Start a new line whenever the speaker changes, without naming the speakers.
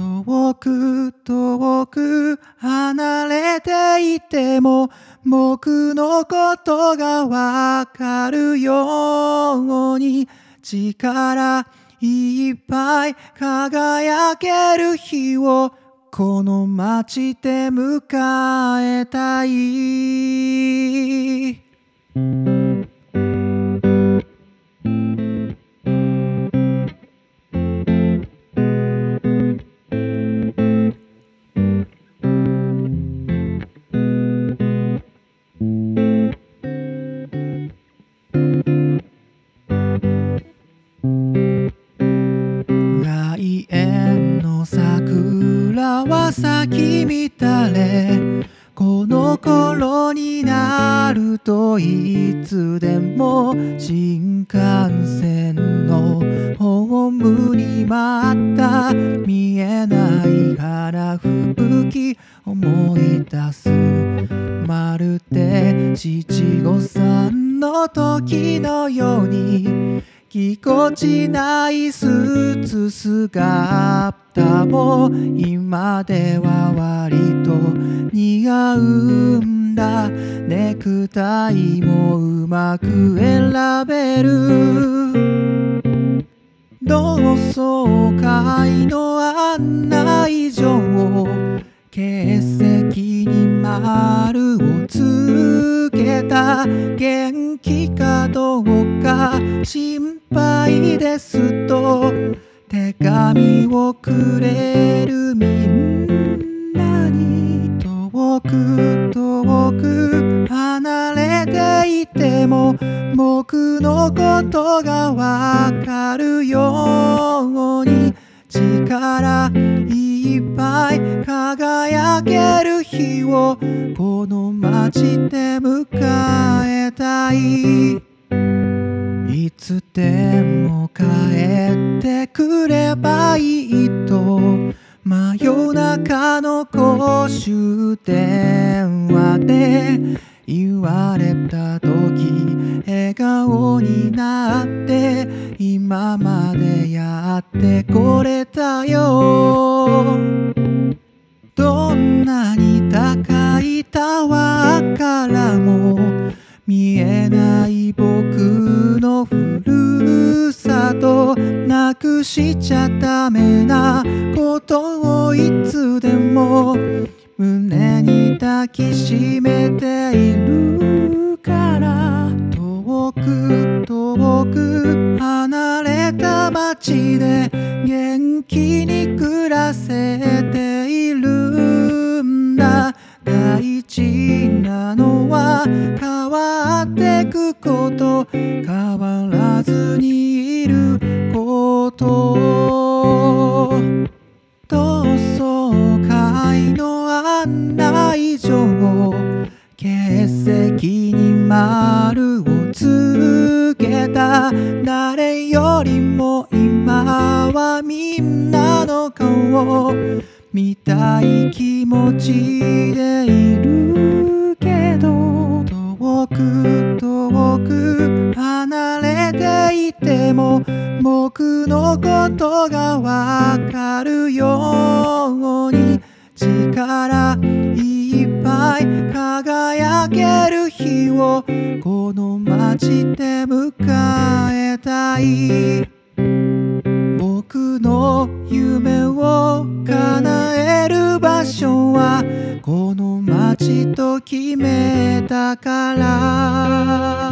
遠く遠く離れていても僕のことがわかるように力いっぱい輝ける日をこの街で迎えたい。き乱れこの頃になるといつでも新幹線のホームに待った見えないから吹雪思い出す。まるで七五三の時のようにぎこちないスーツ姿も今では割と似合うんだ。ネクタイもうまく選べる。同窓会の案内状欠席に丸をつけた。元気かどうか心配ですと手紙をくれるみんなに遠く遠く離れていても僕のことがわかるように力いっぱい輝ける日をこの街で迎えたい。いつでも帰ってくればいいと真夜中の公衆電話で言われた時笑顔になって今までやってこれたよ。どんなに高いタワーからも見えない僕のふるさとなくしちゃダメなことをいつでも胸に抱きしめている。らせている。んだ大事なのは変わってくこと。変わらずにいること。同窓会の案内状欠席に丸をつけた誰よりも今はみんなの顔見たい気持ちでいるけど遠く遠く離れていても僕のことがわかるように力いっぱい輝ける日をこの街で迎えたい。夢を叶える場所はこの街と決めたから。